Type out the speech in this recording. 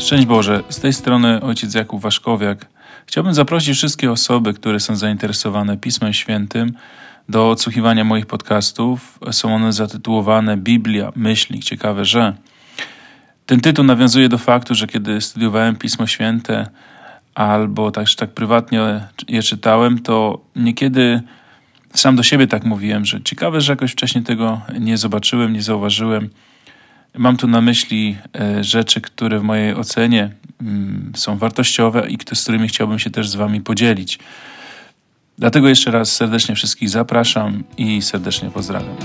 Szczęść Boże, z tej strony ojciec Jakub Waszkowiak. Chciałbym zaprosić wszystkie osoby, które są zainteresowane Pismem Świętym do odsłuchiwania moich podcastów. Są one zatytułowane Biblia, myślnik. Ciekawe, że ten tytuł nawiązuje do faktu, że kiedy studiowałem Pismo Święte albo też tak prywatnie je czytałem, to niekiedy sam do siebie tak mówiłem, że ciekawe, że jakoś wcześniej tego nie zobaczyłem, nie zauważyłem. Mam tu na myśli e, rzeczy, które w mojej ocenie mm, są wartościowe i z którymi chciałbym się też z Wami podzielić. Dlatego jeszcze raz serdecznie wszystkich zapraszam i serdecznie pozdrawiam.